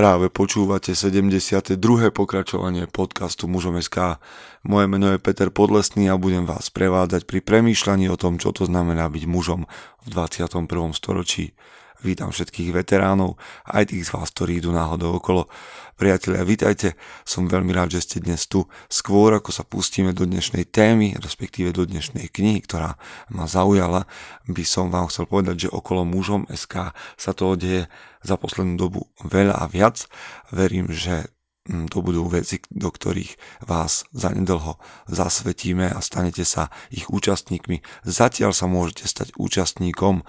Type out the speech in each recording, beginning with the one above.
Práve počúvate 72. pokračovanie podcastu Mužom SK. Moje meno je Peter Podlesný a budem vás prevádzať pri premýšľaní o tom, čo to znamená byť mužom v 21. storočí. Vítam všetkých veteránov, aj tých z vás, ktorí idú náhodou okolo. Priatelia, vítajte, som veľmi rád, že ste dnes tu. Skôr ako sa pustíme do dnešnej témy, respektíve do dnešnej knihy, ktorá ma zaujala, by som vám chcel povedať, že okolo mužom SK sa to deje za poslednú dobu veľa a viac. Verím, že mm, to budú veci, do ktorých vás zanedlho zasvetíme a stanete sa ich účastníkmi. Zatiaľ sa môžete stať účastníkom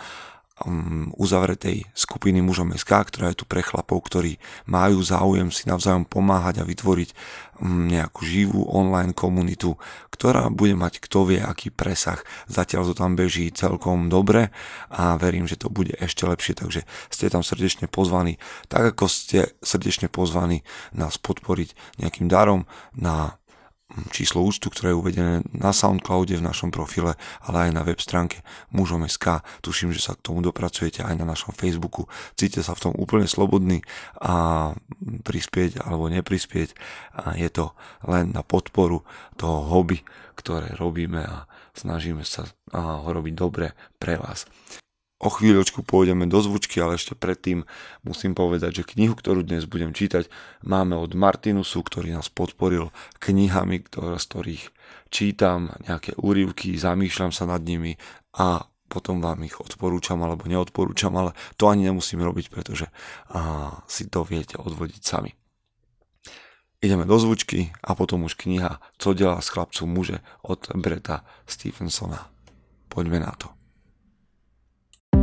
uzavretej skupiny mužom SK, ktorá je tu pre chlapov, ktorí majú záujem si navzájom pomáhať a vytvoriť um, nejakú živú online komunitu, ktorá bude mať kto vie aký presah. Zatiaľ to tam beží celkom dobre a verím, že to bude ešte lepšie, takže ste tam srdečne pozvaní, tak ako ste srdečne pozvaní nás podporiť nejakým darom na číslo účtu, ktoré je uvedené na Soundcloude v našom profile, ale aj na web stránke mužom.sk. Tuším, že sa k tomu dopracujete aj na našom Facebooku. Cíte sa v tom úplne slobodný a prispieť alebo neprispieť. A je to len na podporu toho hobby, ktoré robíme a snažíme sa ho robiť dobre pre vás. O chvíľočku pôjdeme do zvučky, ale ešte predtým musím povedať, že knihu, ktorú dnes budem čítať, máme od Martinusu, ktorý nás podporil knihami, ktoré, z ktorých čítam nejaké úryvky, zamýšľam sa nad nimi a potom vám ich odporúčam alebo neodporúčam, ale to ani nemusím robiť, pretože a, si to viete odvodiť sami. Ideme do zvučky a potom už kniha Co delá s chlapcom muže od Breta Stephensona. Poďme na to.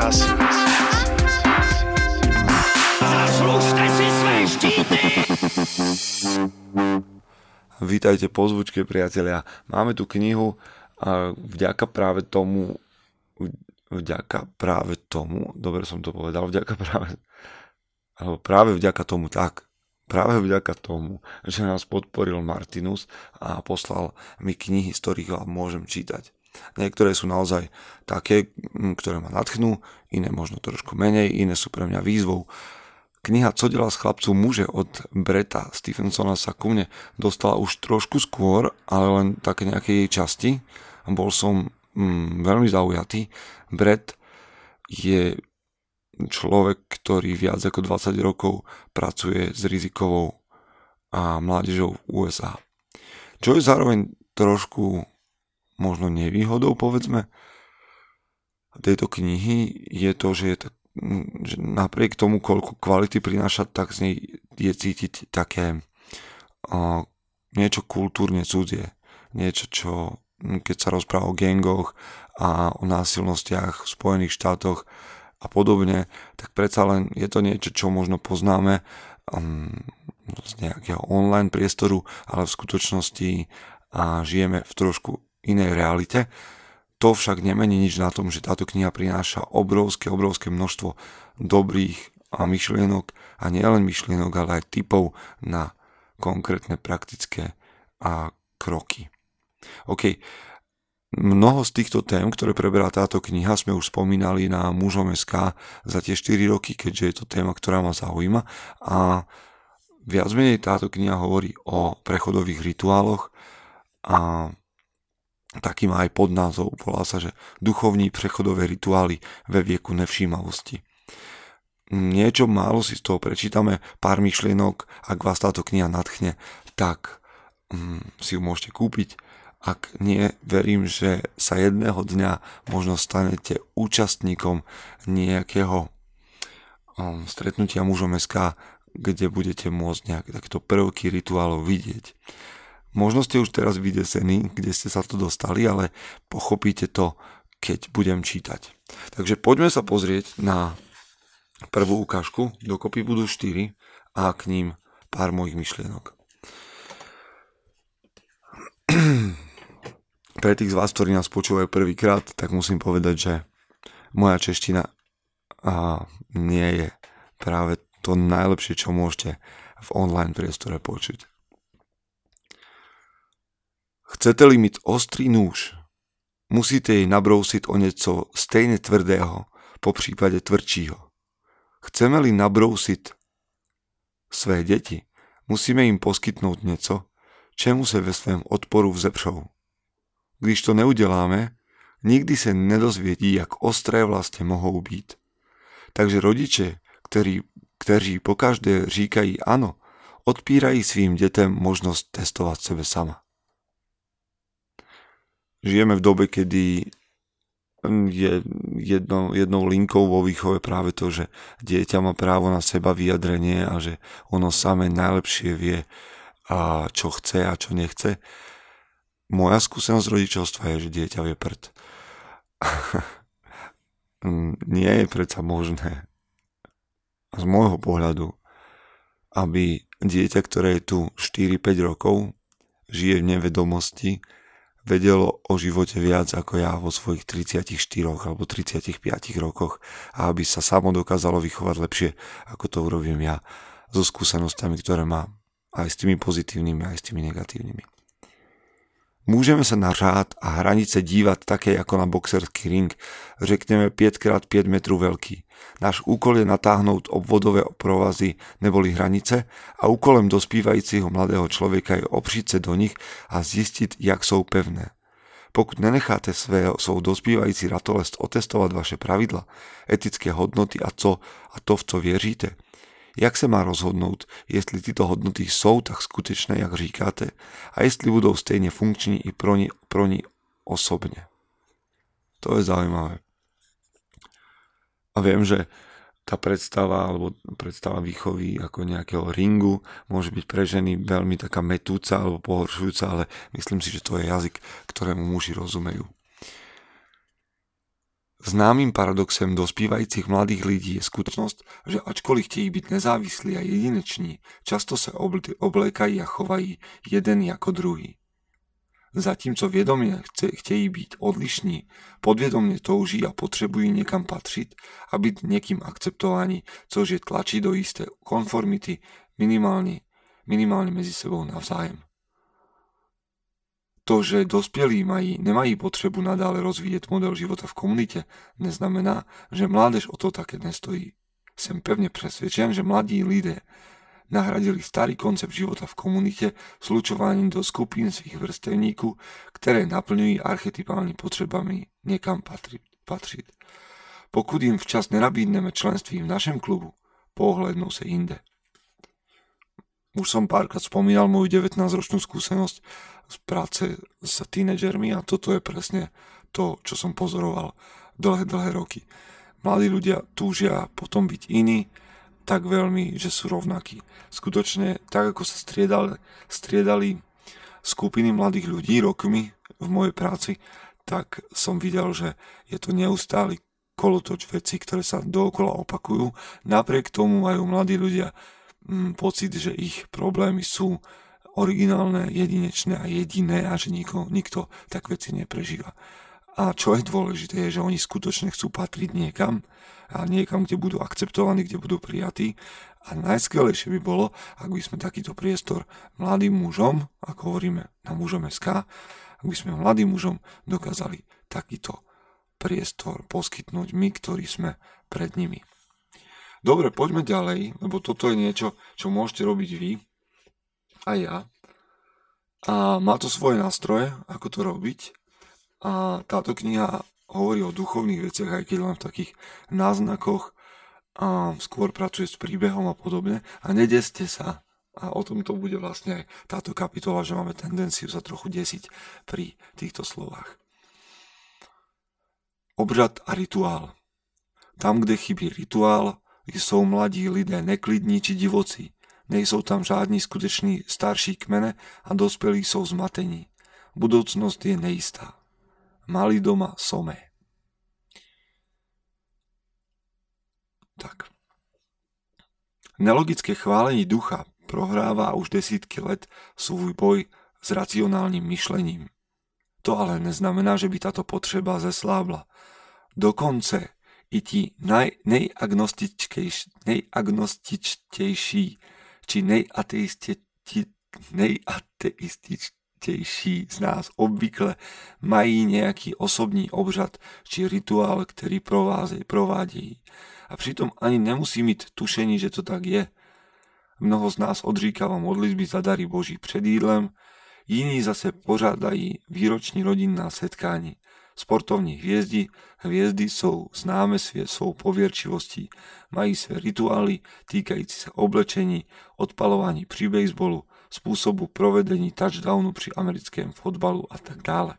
krásy. Zaslužte si své štíty! Vítajte po zvučke, priatelia. Máme tu knihu a vďaka práve tomu vďaka práve tomu, dobre som to povedal, vďaka práve alebo práve vďaka tomu tak, práve vďaka tomu, že nás podporil Martinus a poslal mi knihy, z ktorých vám môžem čítať. Niektoré sú naozaj také, ktoré ma natchnú, iné možno trošku menej, iné sú pre mňa výzvou. Kniha Co delá s chlapcom muže od Breta Stephensona sa ku mne dostala už trošku skôr, ale len také nejaké jej časti. Bol som mm, veľmi zaujatý. Brett je človek, ktorý viac ako 20 rokov pracuje s rizikovou a mládežou v USA. Čo je zároveň trošku možno nevýhodou, povedzme, tejto knihy je to, že, je to, že napriek tomu, koľko kvality prináša, tak z nej je cítiť také o, niečo kultúrne cudzie. Niečo, čo keď sa rozpráva o gangoch a o násilnostiach v Spojených štátoch a podobne, tak predsa len je to niečo, čo možno poznáme um, z nejakého online priestoru, ale v skutočnosti a žijeme v trošku inej realite. To však nemení nič na tom, že táto kniha prináša obrovské, obrovské množstvo dobrých a myšlienok a nielen myšlienok, ale aj typov na konkrétne praktické a kroky. OK, mnoho z týchto tém, ktoré preberá táto kniha, sme už spomínali na mužom SK za tie 4 roky, keďže je to téma, ktorá ma zaujíma a viac menej táto kniha hovorí o prechodových rituáloch a taký má aj podnázov, volá sa, že duchovní prechodové rituály ve vieku nevšímavosti. Niečo málo si z toho prečítame, pár myšlienok, ak vás táto kniha nadchne, tak um, si ju môžete kúpiť. Ak nie, verím, že sa jedného dňa možno stanete účastníkom nejakého um, stretnutia mužom SK, kde budete môcť nejaké takéto prvky rituálov vidieť. Možno ste už teraz vydesení, kde ste sa to dostali, ale pochopíte to, keď budem čítať. Takže poďme sa pozrieť na prvú ukážku, dokopy budú 4 a k ním pár mojich myšlienok. Pre tých z vás, ktorí nás počúvajú prvýkrát, tak musím povedať, že moja čeština a nie je práve to najlepšie, čo môžete v online priestore počuť. Chcete-li mít ostrý nůž, musíte jej nabrousit o něco stejně tvrdého, po případě tvrdšího. Chceme-li nabrousit své děti, musíme jim poskytnout něco, čemu se ve svém odporu vzepřou. Když to neuděláme, nikdy se nedozvědí, jak ostré vlastně mohou být. Takže rodiče, který, kteří pokaždé říkají ano, odpírají svým dětem možnost testovat sebe sama. Žijeme v dobe, kedy je jednou, jednou linkou vo výchove práve to, že dieťa má právo na seba vyjadrenie a že ono samé najlepšie vie, a čo chce a čo nechce. Moja skúsenosť rodičovstva je, že dieťa vie prd. Nie je predsa možné z môjho pohľadu, aby dieťa, ktoré je tu 4-5 rokov, žije v nevedomosti, vedelo o živote viac ako ja vo svojich 34 alebo 35 rokoch a aby sa samo dokázalo vychovať lepšie, ako to urobím ja so skúsenostami, ktoré mám. Aj s tými pozitívnymi, aj s tými negatívnymi. Môžeme sa na řád a hranice dívať také ako na boxerský ring, řekneme 5x5 metrů veľký. Náš úkol je natáhnout obvodové provazy neboli hranice a úkolem dospívajícího mladého človeka je opřít se do nich a zistiť, jak sú pevné. Pokud nenecháte své, svou dospívající ratolest otestovať vaše pravidla, etické hodnoty a, co, a to, v co věříte, Jak se má rozhodnout, jestli tyto hodnoty jsou tak skutečné, jak říkáte, a jestli budou stejně funkční i pro ní, pro ní osobne. To je zaujímavé. A viem, že tá predstava alebo predstava výchovy ako nejakého ringu môže byť pre ženy veľmi taká metúca alebo pohoršujúca, ale myslím si, že to je jazyk, ktorému muži rozumejú. Známým paradoxem dospívajúcich mladých lidí je skutočnosť, že ačkoliv chtějí byť nezávislí a jedineční, často sa oblekají a chovají jeden jako druhý. Zatímco vědomě chtějí být odlišní, podvědomě touží a potřebují někam patřit a být někým akceptováni, což je tlačí do jisté konformity minimálne, minimálne medzi sebou navzájem. To, že dospělí mají, nemají potřebu nadále rozvíjet model života v komunite, neznamená, že mládež o to také nestojí. Jsem pevne presvedčen, že mladí lidé nahradili starý koncept života v komunite slučovaním do skupín svých vrstevníků, které naplňují archetypálnymi potřebami někam patřit. Pokud jim včas nenabídneme členství v našem klubu, pohlednou se inde. Už som párkrát spomínal moju 19-ročnú skúsenosť z práce s tínedžermi a toto je presne to, čo som pozoroval dlhé, dlhé roky. Mladí ľudia túžia potom byť iní tak veľmi, že sú rovnakí. Skutočne, tak ako sa striedali, striedali skupiny mladých ľudí rokmi v mojej práci, tak som videl, že je to neustály kolotoč veci, ktoré sa dookola opakujú. Napriek tomu majú mladí ľudia mm, pocit, že ich problémy sú originálne, jedinečné a jediné a že nikto, nikto tak veci neprežíva. A čo je dôležité, je, že oni skutočne chcú patriť niekam a niekam, kde budú akceptovaní, kde budú prijatí. A najskvelejšie by bolo, ak by sme takýto priestor mladým mužom, ako hovoríme na mužom SK, ak by sme mladým mužom dokázali takýto priestor poskytnúť my, ktorí sme pred nimi. Dobre, poďme ďalej, lebo toto je niečo, čo môžete robiť vy a ja. A má to svoje nástroje, ako to robiť. A táto kniha hovorí o duchovných veciach, aj keď len v takých náznakoch a skôr pracuje s príbehom a podobne. A nedeste sa. A o tom to bude vlastne aj táto kapitola, že máme tendenciu sa trochu desiť pri týchto slovách. Obřad a rituál. Tam, kde chybí rituál, jsou mladí lidé neklidní či divocí. Nejsou tam žádní skuteční starší kmene a dospělí jsou zmatení. Budoucnost je nejistá. Mali doma somé. Tak. Nelogické chválení ducha prohráva už desítky let svůj boj s racionálnym myšlením. To ale neznamená, že by táto potreba zeslábla. Dokonce i ti naj, nejagnostičtejší či nejateističtejší z nás obvykle mají nejaký osobní obřad či rituál, ktorý provádí. A pritom ani nemusí mít tušení, že to tak je. Mnoho z nás odříkáva modlitby za dary Boží před jídlem, Jiní zase pořádají výroční rodinná setkání. Sportovní hviezdy, hviezdy jsou známe svou povierčivostí, mají své rituály týkající sa oblečení, odpalování pri bejsbolu, spôsobu provedení touchdownu pri americkém fotbalu a tak dále.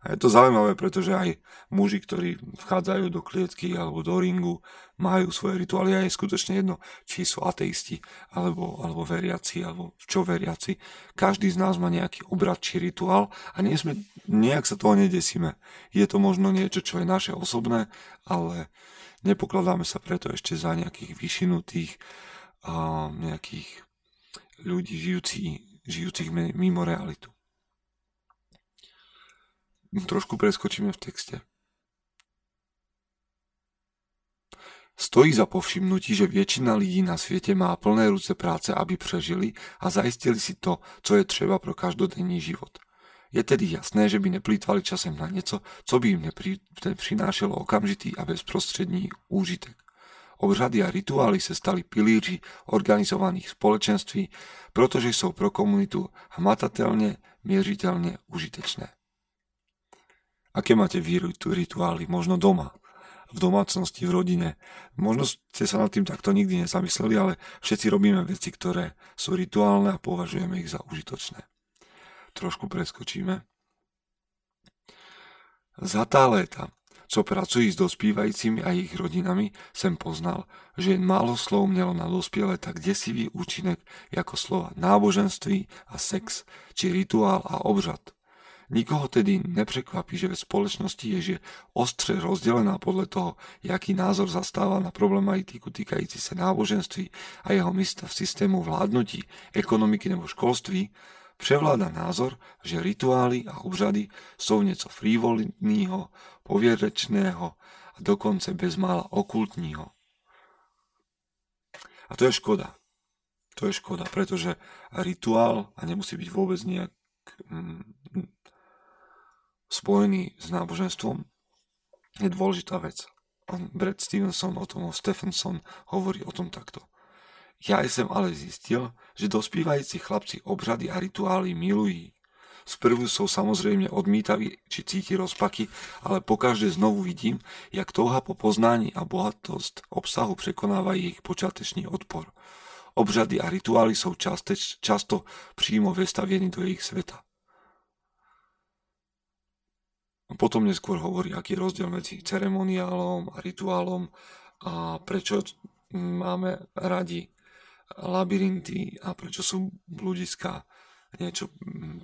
A je to zaujímavé, pretože aj muži, ktorí vchádzajú do klietky alebo do ringu, majú svoje rituály a je skutočne jedno, či sú ateisti, alebo, alebo veriaci, alebo čo veriaci. Každý z nás má nejaký obrad či rituál a nie sme, nejak sa toho nedesíme. Je to možno niečo, čo je naše osobné, ale nepokladáme sa preto ešte za nejakých vyšinutých a nejakých ľudí žijúcich, žijúcich mimo realitu trošku preskočíme v texte. Stojí za povšimnutí, že väčšina lidí na svete má plné ruce práce, aby prežili a zaistili si to, co je třeba pro každodenní život. Je tedy jasné, že by neplýtvali časem na něco, co by im nepřinášelo okamžitý a bezprostřední úžitek. Obřady a rituály se stali pilíři organizovaných společenství, protože jsou pro komunitu hmatatelně, měřitelně užitečné. Aké máte vy rituály? Možno doma, v domácnosti, v rodine. Možno ste sa nad tým takto nikdy nezamysleli, ale všetci robíme veci, ktoré sú rituálne a považujeme ich za užitočné. Trošku preskočíme. Za tá léta, co pracují s dospívajúcimi a ich rodinami, sem poznal, že málo slov mělo na dospělé tak desivý účinek jako slova náboženství a sex, či rituál a obřad – Nikoho tedy neprekvapí, že ve spoločnosti je že ostře rozdelená podľa toho, jaký názor zastáva na problematiku týkající sa náboženství a jeho místa v systému vládnutí, ekonomiky nebo školství, převláda názor, že rituály a obřady sú nieco frivolného, povierečného a dokonce bezmála okultního. A to je škoda. To je škoda, pretože rituál, a nemusí byť vôbec nejak mm, spojený s náboženstvom, je dôležitá vec. Brad Stevenson o tom, Stephenson hovorí o tom takto. Ja som ale zistil, že dospívající chlapci obřady a rituály milují. Sprvu sú samozrejme odmítaví či cíti rozpaky, ale pokaždé znovu vidím, jak touha po poznání a bohatosť obsahu prekonávají ich počátečný odpor. Obřady a rituály sú často přímo vestaviení do ich sveta. Potom neskôr hovorí, aký je rozdiel medzi ceremoniálom a rituálom a prečo máme radi labyrinty a prečo sú bludiska niečo,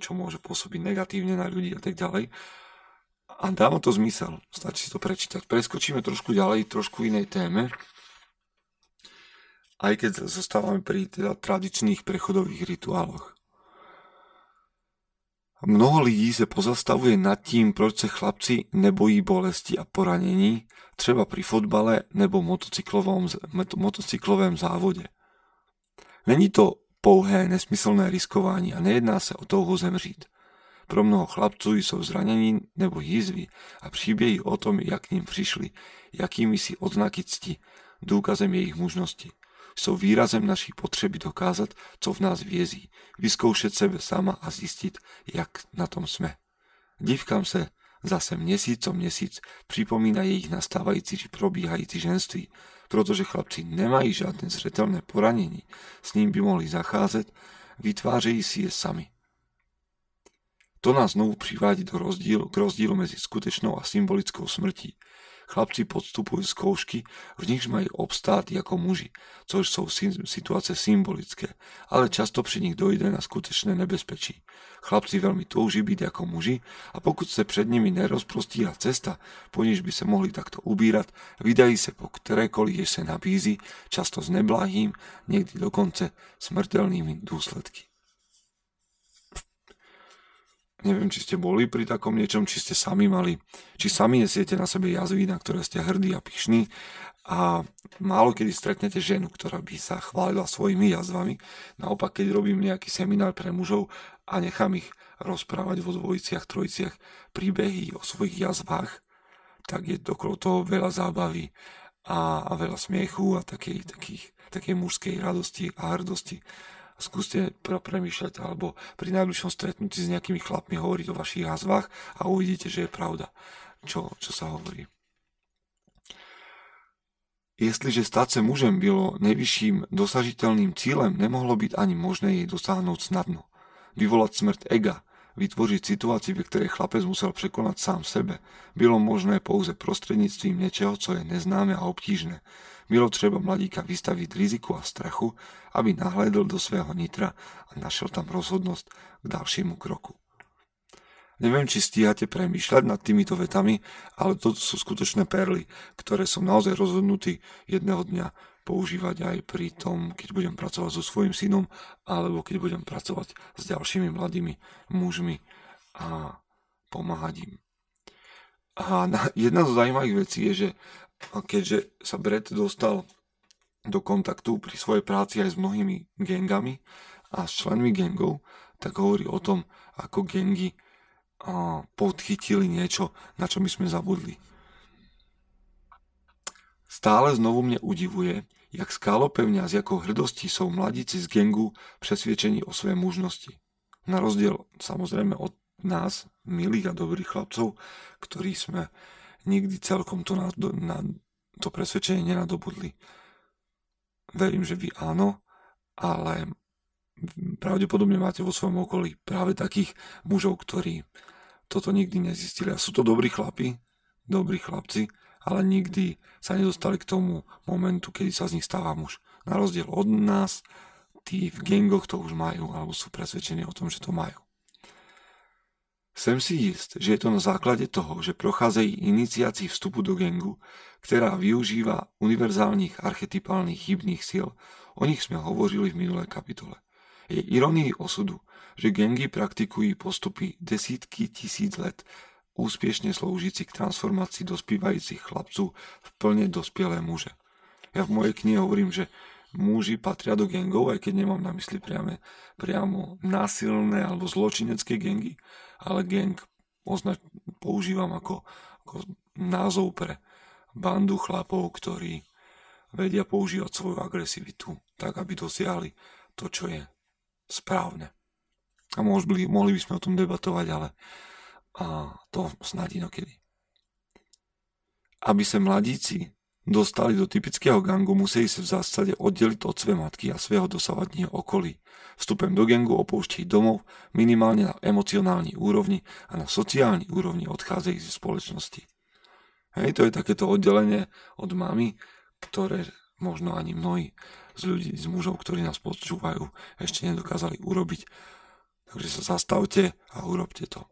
čo môže pôsobiť negatívne na ľudí a tak ďalej. A dáva to zmysel, stačí to prečítať. Preskočíme trošku ďalej, trošku inej téme. Aj keď zostávame pri teda tradičných prechodových rituáloch. Mnoho lidí se pozastavuje nad tím, proč se chlapci nebojí bolesti a poranění, třeba pri fotbale nebo motocyklovém, motocyklovém závodě. Není to pouhé nesmyslné riskování a nejedná se o touhu zemřít. Pro mnoho chlapců jsou zranění nebo jízvy a příběhy o tom, jak k ním přišli, jakými si odznaky cti, důkazem jejich mužnosti jsou výrazem naší potřeby dokázat, co v nás vězí, vyzkoušet sebe sama a zjistit, jak na tom jsme. Dívkám se zase měsíc co měsíc připomína jejich nastávající či probíhající ženství, protože chlapci nemají žádné zřetelné poranění, s ním by mohli zacházet, vytvářejí si je sami. To nás znovu přivádí do rozdílu, k rozdílu mezi skutečnou a symbolickou smrtí, Chlapci podstupujú skoušky, v nich mají obstát jako muži, což jsou situace symbolické, ale často při nich dojde na skutečné nebezpečí. Chlapci veľmi touží byť ako muži a pokud se před nimi nerozprostíra cesta, po níž by se mohli takto ubírat, vydají se po kterékoliv, jež se nabízí, často s neblahým, niekdy dokonce smrtelnými dôsledky. Neviem, či ste boli pri takom niečom, či ste sami mali, či sami nesiete na sebe jazvy, na ktoré ste hrdí a pyšní a málo kedy stretnete ženu, ktorá by sa chválila svojimi jazvami. Naopak, keď robím nejaký seminár pre mužov a nechám ich rozprávať vo dvojiciach, trojiciach príbehy o svojich jazvách, tak je okolo toho veľa zábavy a, a veľa smiechu a takej, takých, takej mužskej radosti a hrdosti skúste premýšľať alebo pri najbližšom stretnutí s nejakými chlapmi hovoriť o vašich jazvách a uvidíte, že je pravda, čo, čo sa hovorí. Jestliže stať sa mužem bylo nejvyšším dosažiteľným cílem, nemohlo byť ani možné jej dosáhnuť snadno. Vyvolať smrť ega, vytvoriť situáciu, ve ktorej chlapec musel prekonať sám sebe, bylo možné pouze prostredníctvím niečoho, co je neznáme a obtížne. Bylo třeba mladíka vystaviť riziku a strachu, aby nahlédl do svého nitra a našiel tam rozhodnosť k ďalšiemu kroku. Neviem, či stíhate premýšľať nad týmito vetami, ale to sú skutočné perly, ktoré som naozaj rozhodnutý jedného dňa používať aj pri tom, keď budem pracovať so svojím synom, alebo keď budem pracovať s ďalšími mladými mužmi a pomáhať im. A jedna z zaujímavých vecí je, že keďže sa Brett dostal do kontaktu pri svojej práci aj s mnohými gengami a s členmi gengov, tak hovorí o tom, ako gengy podchytili niečo, na čo my sme zabudli. Stále znovu mne udivuje, jak skálopevňa s jakou hrdostí sú mladíci z gengu presviečení o svojej mužnosti. Na rozdiel samozrejme od nás, milých a dobrých chlapcov, ktorí sme nikdy celkom to, na, na to presvedčenie nenadobudli. Verím, že vy áno, ale pravdepodobne máte vo svojom okolí práve takých mužov, ktorí toto nikdy nezistili. A sú to dobrí chlapi, dobrí chlapci, ale nikdy sa nedostali k tomu momentu, kedy sa z nich stáva muž. Na rozdiel od nás, tí v gengoch to už majú, alebo sú presvedčení o tom, že to majú. Sem si ist, že je to na základe toho, že procházejí iniciácii vstupu do gengu, ktorá využíva univerzálnych archetypálnych chybných síl. O nich sme hovorili v minulé kapitole. Je ironii osudu, že gengy praktikujú postupy desítky tisíc let, úspiešne slúžici k transformácii dospívajúcich chlapcov v plne dospielé muže. Ja v mojej knihe hovorím, že muži patria do gengov, aj keď nemám na mysli priame, priamo násilné alebo zločinecké gengy, ale gang označ- používam ako, ako názov pre bandu chlapov, ktorí vedia používať svoju agresivitu tak, aby dosiahli to, čo je správne. A mohli, mohli by sme o tom debatovať, ale a to snad inokedy. Aby sa mladíci dostali do typického gangu, museli sa v zásade oddeliť od svojej matky a svého dosavadního okolí. Vstupem do gangu opoušťajú domov minimálne na emocionálnej úrovni a na sociálnej úrovni odchádzajú ze spoločnosti. Hej, to je takéto oddelenie od mamy, ktoré možno ani mnohí z ľudí, z mužov, ktorí nás počúvajú, ešte nedokázali urobiť. Takže sa zastavte a urobte to.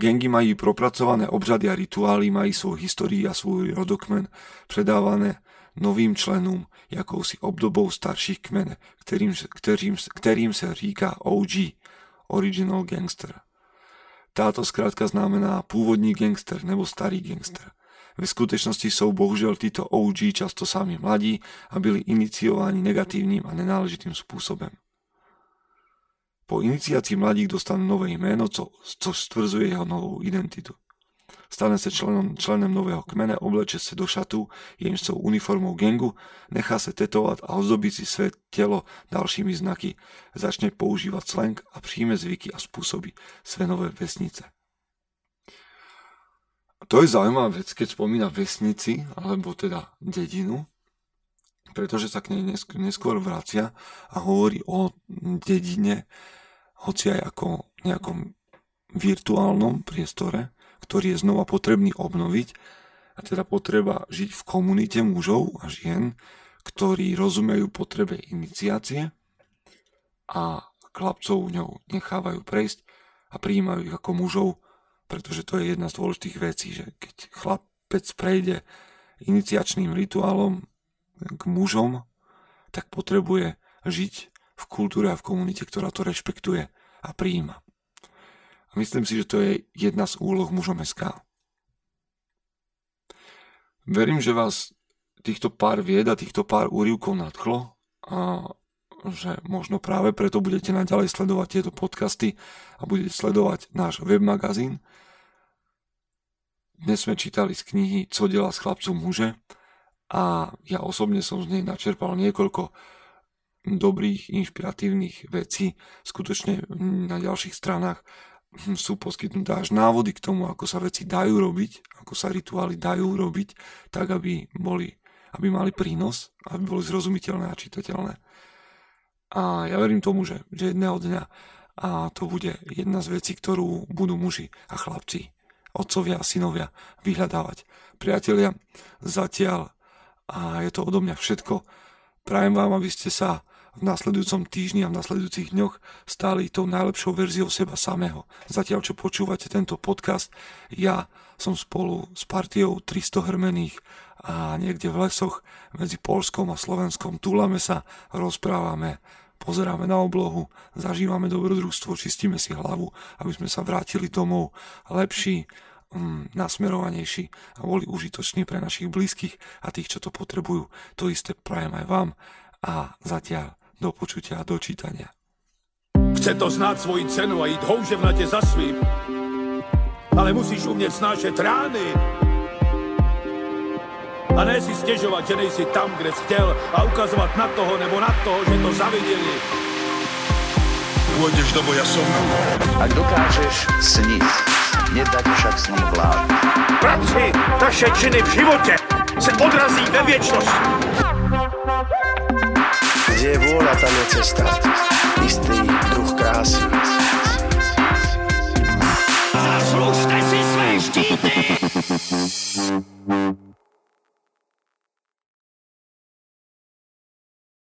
Gengy mají propracované obřady a rituály, mají svou historii a svůj rodokmen předávané novým členům jakousi obdobou starších kmene, kterým, kterým, kterým se říká OG, Original Gangster. Táto zkrátka znamená pôvodní gangster nebo starý gangster. Ve skutečnosti sú bohužel títo OG často sami mladí a byli iniciovaní negatívnym a nenáležitým spôsobom. Po iniciácii mladík dostane nové jméno, co, co stvrzuje jeho novou identitu. Stane sa členom, členem nového kmene, obleče sa do šatu, jenžcov uniformou gengu, nechá sa tetovať a ozdobí si své telo dalšími znaky, začne používať slang a príjme zvyky a spôsoby své nové vesnice. To je zaujímavá vec, keď spomína vesnici, alebo teda dedinu, pretože sa k nej neskôr vracia a hovorí o dedine, hoci aj ako nejakom virtuálnom priestore, ktorý je znova potrebný obnoviť. A teda potreba žiť v komunite mužov a žien, ktorí rozumejú potrebe iniciácie a chlapcov ňou nechávajú prejsť a prijímajú ich ako mužov, pretože to je jedna z dôležitých vecí, že keď chlapec prejde iniciačným rituálom k mužom, tak potrebuje žiť v kultúre a v komunite, ktorá to rešpektuje a prijíma. A myslím si, že to je jedna z úloh mužom SK. Verím, že vás týchto pár vied a týchto pár úrivkov nadchlo a že možno práve preto budete naďalej sledovať tieto podcasty a budete sledovať náš webmagazín. Dnes sme čítali z knihy Co dela s chlapcom muže a ja osobne som z nej načerpal niekoľko dobrých, inšpiratívnych vecí. Skutočne na ďalších stranách sú poskytnuté až návody k tomu, ako sa veci dajú robiť, ako sa rituály dajú robiť, tak aby, boli, aby mali prínos, aby boli zrozumiteľné a čitateľné. A ja verím tomu, že, že jedného dňa a to bude jedna z vecí, ktorú budú muži a chlapci, otcovia a synovia vyhľadávať. Priatelia, zatiaľ a je to odo mňa všetko. Prajem vám, aby ste sa v nasledujúcom týždni a v nasledujúcich dňoch stáli tou najlepšou verziou seba samého. Zatiaľ, čo počúvate tento podcast, ja som spolu s partiou 300 hrmených a niekde v lesoch medzi Polskom a Slovenskom túlame sa, rozprávame, pozeráme na oblohu, zažívame dobrodružstvo, čistíme si hlavu, aby sme sa vrátili domov lepší, mm, nasmerovanejší a boli užitoční pre našich blízkych a tých, čo to potrebujú. To isté prajem aj vám a zatiaľ do počutia a do čítania. Chce to znát svoji cenu a jít houževnatě za svým, ale musíš umět snášet rány. A ne si stěžovat, že nejsi tam, kde jsi chtěl a ukazovat na toho nebo na toho, že to zaviděli. Pôjdeš do boja som. Ak dokážeš sniť, nedať však som vlád. Práci taše činy v živote se odrazí ve věčnosti. Kde je vôľa, tam je cesta. Istý druh krásy. Zaslužte si své štíty!